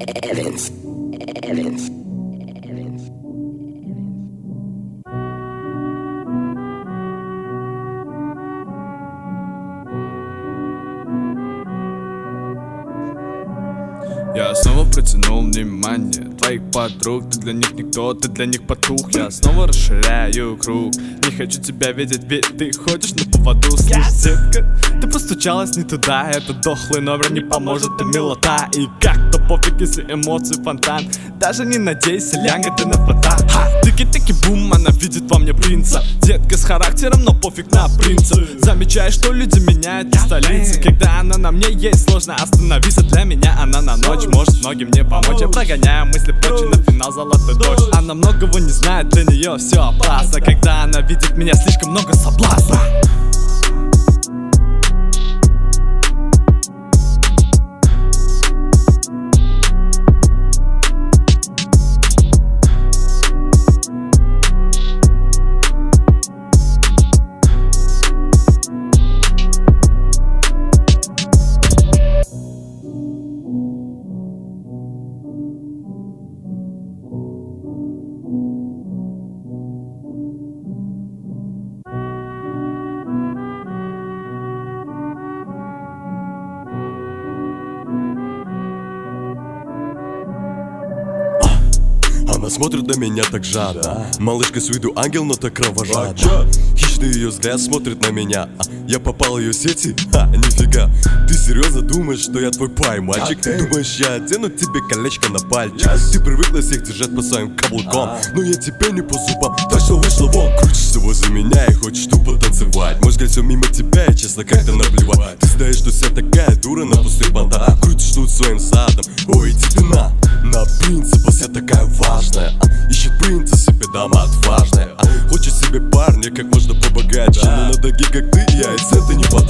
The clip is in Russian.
Evans. Evans. Я снова протянул внимание. Твоих подруг Ты для них никто, ты для них потух. Я снова расширяю круг. Не хочу тебя видеть, ведь ты ходишь на поводу. Слышь, детка, ты постучалась не туда. Этот дохлый номер не поможет, ты милота. И как-то пофиг, если эмоции фонтан. Даже не надейся, лянга, ты на фото Тики-тики бум, она видит во мне принца. Детка с характером, но пофиг на принца. Замечаешь, что люди меняют в столице. Когда она на мне есть, сложно остановиться. Для меня она на ночь может многим не помочь. Я прогоняю мысли прочь на финал золотой дождь. Она многого не знает, для нее все опасно. Когда она видит меня слишком много соблазна Она смотрит на меня так жадно. Малышка с виду ангел, но так кровожадно. Хищный ее взгляд смотрит на меня. А, Я попал в ее сети? Ха, нифига. Ты серьезно думаешь, что я твой пай, мальчик? Думаешь, я одену тебе колечко на пальчик? Ты привыкла всех держать по своим каблукам Но я тебе не по зубам, так что вышла вон Крутишься возле меня и хочешь тупо танцевать Может, все мимо тебя и честно как-то наплевать. Ты знаешь, что вся такая дура на пустых понтах Крутишь тут своим садом, ой, иди ты На принципа вся такая важная. А, Ищет принца себе дама отважная а, Хочет себе парня как можно побогаче. Но на таких как ты я и цента не подам